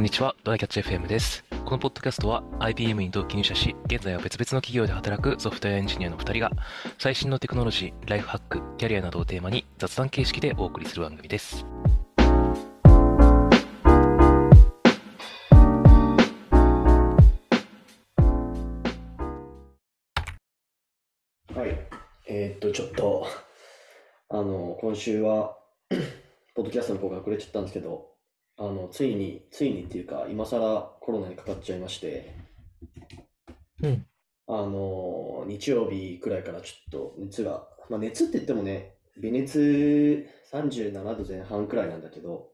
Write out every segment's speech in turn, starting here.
こんにちは、ドライキャッチ FM です。このポッドキャストは IBM に同期入社し、現在は別々の企業で働くソフトウェアエンジニアの2人が、最新のテクノロジー、ライフハック、キャリアなどをテーマに雑談形式でお送りする番組です。はい。えーっと、ちょっと、あの、今週は、ポッドキャストの方が遅れちゃったんですけど、あの、ついに、ついにっていうか、今更コロナにかかっちゃいまして、うん。あの、日曜日くらいからちょっと熱が、まあ熱って言ってもね、微熱37度前半くらいなんだけど、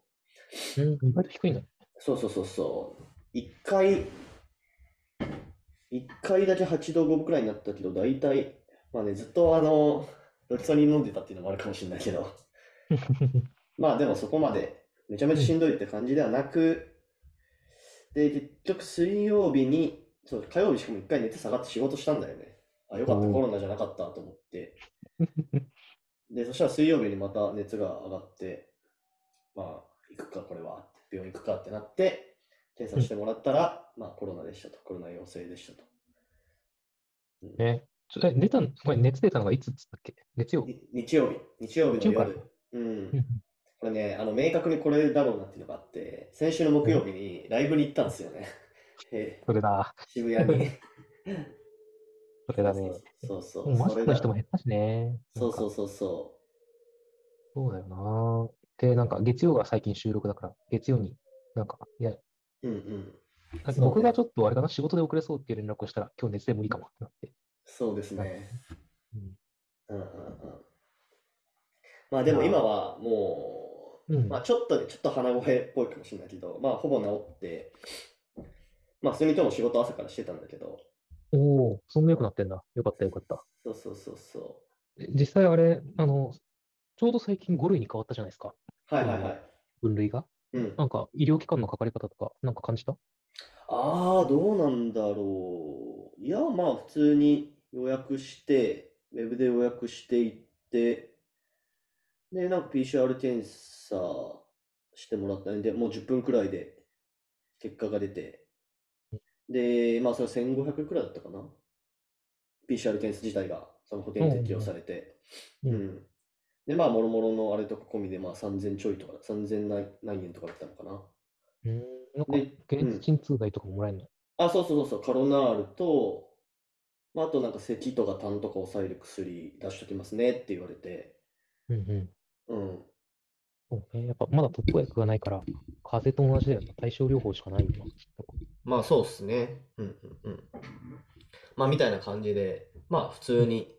うん、意外と低いな。そうそうそうそう。一回、一回だけ8度5分くらいになったけど、大体、まあね、ずっとあの、ロキソニン飲んでたっていうのもあるかもしれないけど、まあでもそこまでめちゃめちゃしんどいって感じではなく、で、結局水曜日に、そう、火曜日しかも一回熱下がって仕事したんだよね。あ、よかった、コロナじゃなかったと思って。で、そしたら水曜日にまた熱が上がって、まあ、行くか、これは。病院行くかってなって、検査してもらったら、まあ、コロナでしたと。コロナ陽性でしたと。うんね。ちょえ、出たの、これ熱出たのがいつっつったっけ？月曜。に日曜日、日曜日日曜かの夜。うんう。んこれね、あの、明確にこれだろうなっていうのがあって、先週の木曜日にライブに行ったんですよね。え それだ。ー渋谷に。それだね。そうそう。マスクの人も減ったしね。う。そうそうそうそそうだよな。で、なんか月曜が最近収録だから、月曜に、なんか、いや、う。うんうん。僕がちょっとあれかな、仕事で遅れそうっていう連絡をしたら、今日熱で無理かもってなって。そうですね。うんうんうんうん。まあでも今はもう、うんまあちょっとね、ちょっと鼻声っぽいかもしれないけど、まあほぼ治って、まあ普通に今日も仕事朝からしてたんだけど、おお、そんな良くなってんだ。よかったよかった。そうそうそうそえ実際あれ、あの、ちょうど最近5類に変わったじゃないですか。う。はいはいはい。分類が。うん。なんか医療機関のかかり方とか、なんか感じた？ああ、どうなんだろう。いや、まあ普通に予約して、ウェブで予約していって、で、なんか PCR 検査してもらったんで、もう10分くらいで結果が出て、で、まあそれ1500くらいだったかな？PCR 検査自体が、その保険適用されて、うんうん。で、まあ、もろもろのあれとか込みで、まあ3000ちょいとか、3000何何円とかだったのかな。うん。なんかで、解熱鎮痛剤とかももらえるの？あ、そうそうそうそう、カロナールと、まあ、あとなんか咳とか痰とか抑える薬出しときますねって言われて、うんうん。うん。そうね。やっぱまだ特効薬がないから、風邪と同じだよね。対症療法しかないよな、きっと。まあそうっすね。うんうんうん。まあみたいな感じで、まあ普通に、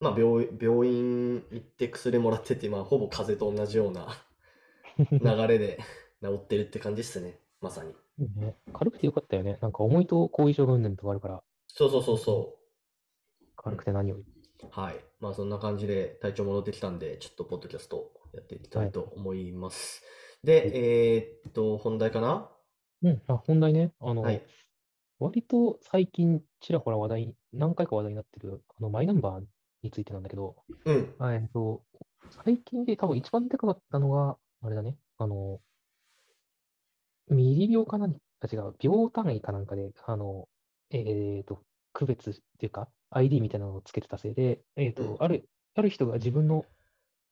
まあ病院、病院行って薬もらってて、まあほぼ風邪と同じような 流れで治ってるって感じっすね。まさに。ね、軽くてよかったよね。なんか重いと後遺症がうんぬんとかあるから、そうそうそうそ軽くて何より。う。はい。まあそんな感じで体調戻ってきたんで、ちょっとポッドキャストやっていきたいと思います。で、えーっと、本題かな？うん、あ、本題ね。あの、はい。割と最近ちらほら話題、何回か話題になってる、あの、マイナンバーについてなんだけど、うん。あえっと、最近で多分一番でかかったのが、あれだね、あの、ミリ秒か何か違う、秒単位かなんかで、あの、えっと、区別っていうか、ID みたいなのをつけてたせいで、えっと、うんある、ある人が自分の、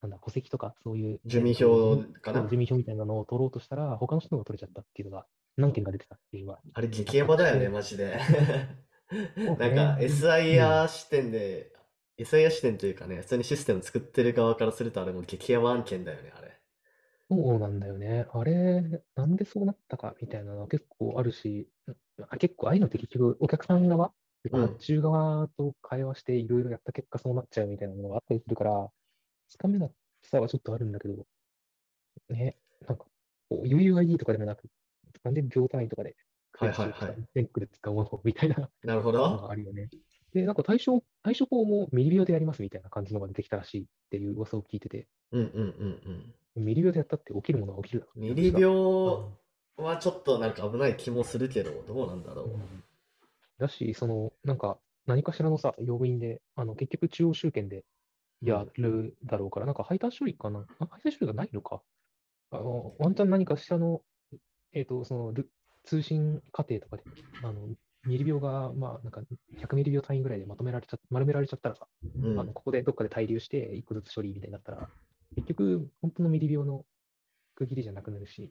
なんだ、戸籍とか、そういう、住民えっと票かな？住民票みたいなのを取ろうとしたら、他の人のが取れちゃったっていうのが、何件か出てたっていうのが、あれ激ヤバだよね、マジで。なんかね SIR 視点で、SIR 視点というかね、普通にシステム作ってる側からするとあれも激ヤバ案件だよね、あれ。そうなんだよね。あれ、なんでそうなったかみたいなのは結構あるし、あ結構ああいうのって結局お客さん側、うん発注側と会話していろいろやった結果そうなっちゃうみたいなのがあったりするから、つかめなさはちょっとあるんだけど、ね、なんか、こう UUID とかでもなく、なんで秒単位とかで、はいはいはい全国で使うものみたいななるほのど。があるよね。で、なんか対処、対処法もミリ秒でやりますみたいな感じのが出てきたらしいっていう噂を聞いてて、うんうんうんうん。ミリ秒でやったって起きるものは起きるミリ秒はちょっとなんか危ない気もするけど、どうなんだろう。だし、その、なんか、何かしらのさ、要因で、あの、結局中央集権でやるだろうから、なんか配達処理かな？あ配達処理がないのか。あの、ワンチャン何かしらのえっ、と、そのル通信過程とかで、あの、ミリ秒が、まあ、なんか100ミリ秒単位ぐらいでまとめられちゃ丸められちゃったらさ、うん。あのここでどっかで滞留して、一個ずつ処理みたいになったら、結局、本当のミリ秒の区切りじゃなくなるし、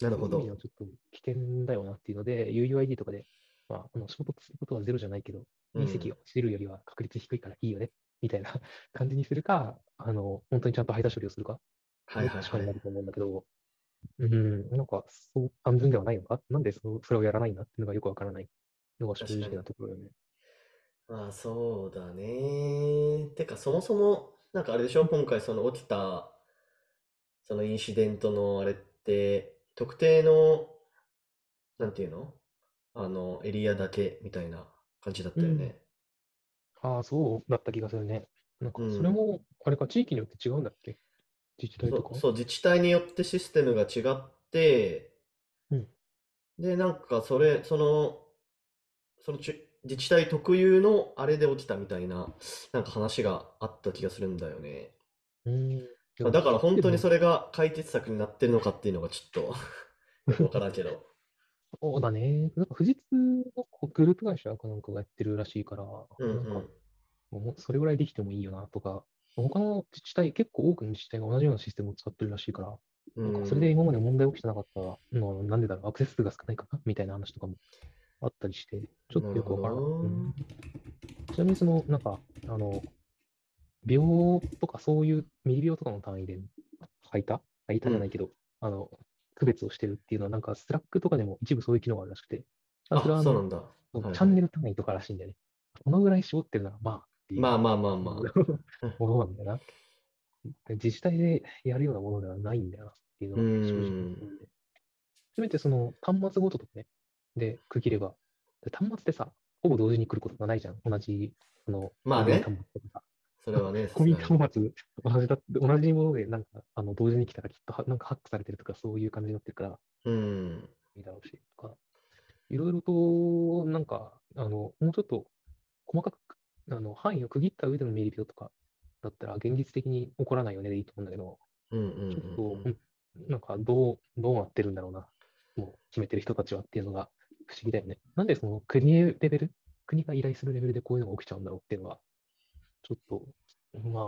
なるほど。ちょっと危険だよなっていうので、UUID とかで、まあ、あの衝突することはゼロじゃないけど、うん隕石が落ちるよりは確率低いからいいよね、みたいな 感じにするか、あの、本当にちゃんと排他処理をするか、はいはいはどっちかにないる。と思うんだけど、うん、なんか、そう、安全ではないのか？なんでそそれをやらないんだっていうのがよくわからないのが正直なところよね。まあそうだね。てかそもそも、なんかあれでしょ？今回その起きた、そのインシデントのあれって、特定の、なんていうの？あの、エリアだけみたいな感じだったよね。ああ、そうだった気がするね。なんか、それうんも、あれか、地域によって違うんだっけ？自治体とか？そう、そう、自治体によってシステムが違って、うんで、なんかそれ、その、そのち自治体特有のあれで起きたみたいな、なんか話があった気がするんだよね。うん。まあだから本当にそれ。れが解決策になってるのかっていうのがちょっと よくわからんけど。そうだね。なんか富士通のグループ会社かなんかがやってるらしいから、うんなんかうん。もうそれぐらいできてもいいよなとか、他の自治体、結構多くの自治体が同じようなシステムを使ってるらしいから、うなんかそれで今まで問題起きてなかったのはなんでだろう、アクセス数が少ないかなみたいな話とかもあったりして、ちょっとよくわからない。んちなみにその、なんか、あの、秒とかそういうミリ秒とかの単位で排他排他じゃないけど、あの、区別をしてるっていうのは、なんか Slack とかでも一部そういう機能があるらしくて、あ、それはあのそうなんだ。はチャンネル単位とからしいんだよね。このぐらい絞ってるなら、まあっていうまあまあまあまあ。ものなんだよな。自治体でやるようなものではないんだよなっていうのが正直。せめてその端末ごととかね、で区切れば、で端末ってさ、ほぼ同時に来ることがないじゃん。同じ、その、まあね端末とかさそれはね、コミュニさすがに端末、同じだ同じもので、なんか、あの、同時に来たらきっとは、なんかハックされてるとか、そういう感じになってるから、うん。いいだろうし、とか、いろいろと、なんか、あの、もうちょっと細かく、あの、範囲を区切った上でのメリットとかだったら、現実的に起こらないよねでいいと思うんだけど、うんうんちょっと、うんうん。うんなんか、どう、どうなってるんだろうな、もう決めてる人たちはっていうのが不思議だよね。なんでその国レベル、国が依頼するレベルでこういうのが起きちゃうんだろうっていうのは、ちょっと、まあ、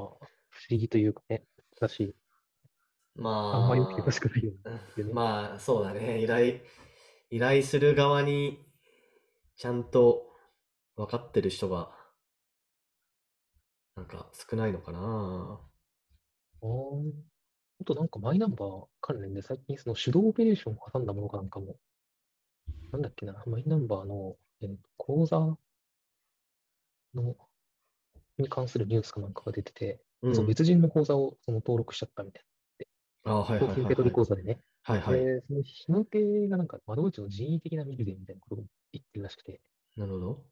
不思議というかね、だし、まあんまり起きてほしあ、くないよね。まあ、そうだね。依頼、依頼する側に、ちゃんと分かってる人が、なんか少ないのかな。あーあとなんかマイナンバー関連で最近その手動オペレーションを挟んだものかなんかも、なんだっけな、マイナンバーの、えー口座の、に関するニュースかなんかが出てて、うん。そう別人の口座をその登録しちゃったみたいあ、はいな。はいはい公金受け取。口座でね。はいはい。で、その日の手がなんか窓口の人為的なミルでみたいなことを言ってるらしくて、なるほど。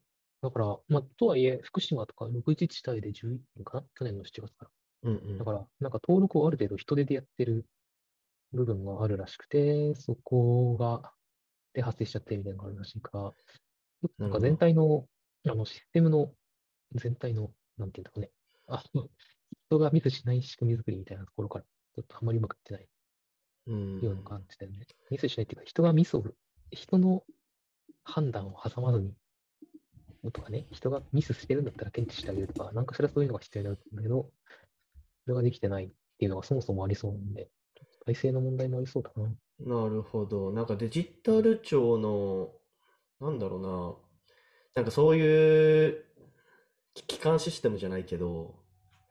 だから、まあ、とはいえ、福島とか6自治体で11人かな？去年の7月から。うんうんだ。から、なんか登録をある程度人手でやってる部分があるらしくて、そこが、で発生しちゃってみたいなのがあるらしいから、なんか全体の、あの、システムの、全体の、なんていうんだろうね。あの、人がミスしない仕組み作りみたいなところから、ちょっとあんまりうまくいってないうん。ような感じだよね。ミスしないっていうか、人がミスを、人の判断を挟まずに、とかね、人がミスしてるんだったら検知してあげるとか、なんかしらそういうのが必要になるんだけど、それができてないっていうのがそもそもありそうなんで、体制の問題もありそうだな。なるほど。なんかデジタル庁の、なんだろうな。なんかそういう機関システムじゃないけど、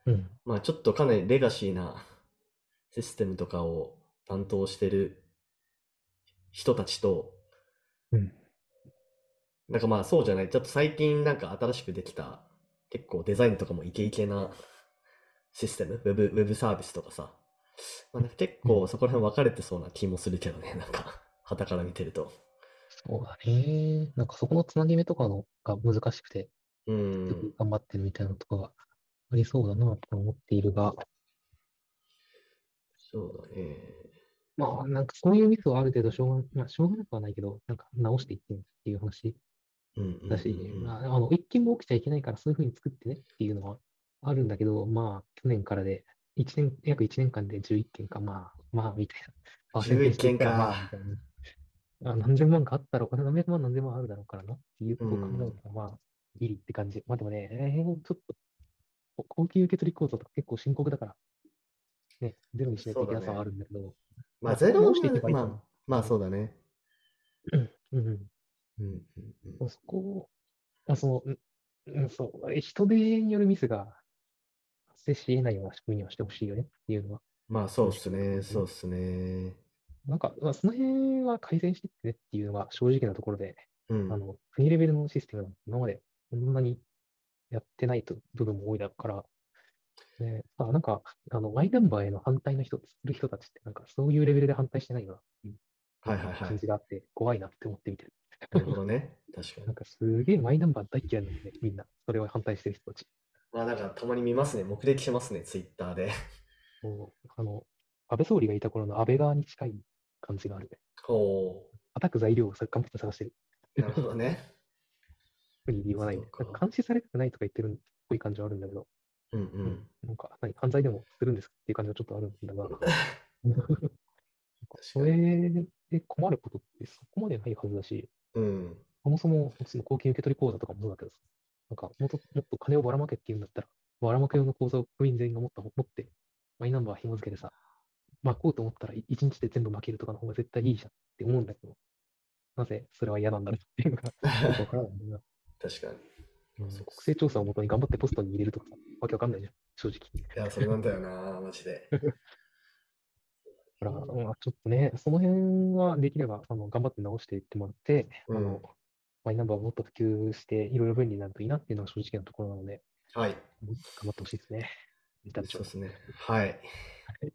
うん。まあちょっとかなりレガシーなシステムとかを担当してる人たちと、うん。なんかまあそうじゃない、ちょっと最近なんか新しくできた結構デザインとかもイケイケなシステム、ウェブ、ウェブサービスとかさ、まあ、なんか結構そこら辺分かれてそうな気もするけどね、なんか、傍から見てると。そうだね。なんかそこのつなぎ目とかのが難しくて、うん、頑張ってるみたいなとこがありそうだなと思っているが、そうだね。まあ、なんかそういうミスはある程度しょうが、まあ、しょうがなくはないけど、なんか直していってねっていう話だし、あ、あの、一件も起きちゃいけないからそういうふうに作ってねっていうのはあるんだけど、まあ、去年からで、一年、約1年間で11件か、まあ、まあ、みたいな。11件か。まあ、何千万かあったろう、何百万何千万あるだろうからなっていうことを考えると、まあ、ギリって感じ。まあでもね、えーちょっと、こ高級受け取り構造とか結構深刻だから、ね、ゼロにしないといけなさはあるんだけど、まあ、まあゼロ直していけばいいまあ、まあそうだね。うんうん、うん。うんうんそこを、あ、その、うんうん、そう、え人手によるミスが発生し得ないような仕組みにはしてほしいよねっていうのは、まあそうっすね、そうっすね。なんか、まあ、その辺は改善してってねっていうのが正直なところで、うんあ。の、国レベルのシステムなんて今までこんなにやってないと部分も多いだから、ね、まあ、なんか、あの、マイナンバーへの反対の人、する人たちって、なんかそういうレベルで反対してないよなっていうはいはいはい感。じがあって、怖いなって思って見てる。なるほどね。確かになん。かすげえマイナンバー大嫌いなんで、ね、みんな。それを反対してる人たち。まあなんかたまに見ますね。目撃しますね、ツイッターで。もうあの、安倍総理がいた頃の安倍側に近い感じがあるね。お叩く材料をさ頑張って探してる。ー、なるほどね。に言わないなんか監視されてないとか言ってるっぽい感じはあるんだけど、うんうん。なんか、何、犯罪でもするんですかっていう感じはちょっとあるんだが、確そ。れで困ることってそこまでないはずだし、うん。そもそもその公金受取口座とかもそうだけどさ、なんかもっともっと金をばらまけっていうんだったら、ばらまけ用の口座を国民全員が持った持って、マイナンバー紐付けてさ、巻こうと思ったらい一日で全部巻けるとかの方が絶対いいじゃんって思うんだけど、なぜそれは嫌なんだろうっていうのがよくわからないんだ。確かに。国勢調査をもとに頑張ってポストに入れるとかさ、わけわかんないじゃん、正直。いや、それなんだよな、マジで。だから、まあ、ちょっとね、その辺はできれば、あの、頑張って直していってもらって、あうんの、マイナンバーをもっと普及して、いろいろ便利になるといいなっていうのが正直なところなので、はい。頑張ってほしいですね。そうですね。はい。確かに。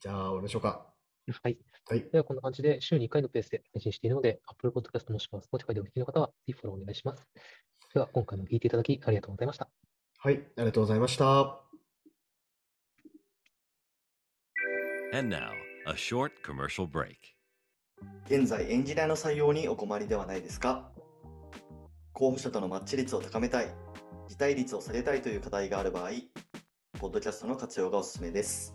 じゃあ、終わりましょうか。はい。はい。では、こんな感じで週に1回のペースで配信しているので、Apple Podcast もしくは Spotify でお聞きの方は、ぜひフォローお願いします。では、今回も聞いていただきありがとうございました。はい。ありがとうございました。And now, a short commercial break. 現在エンジニアの採用にお困りではないですか？候補者とのマッチ率を高めたい、辞退率を下げたいという課題がある場合、ポッドキャストの活用がおすすめです。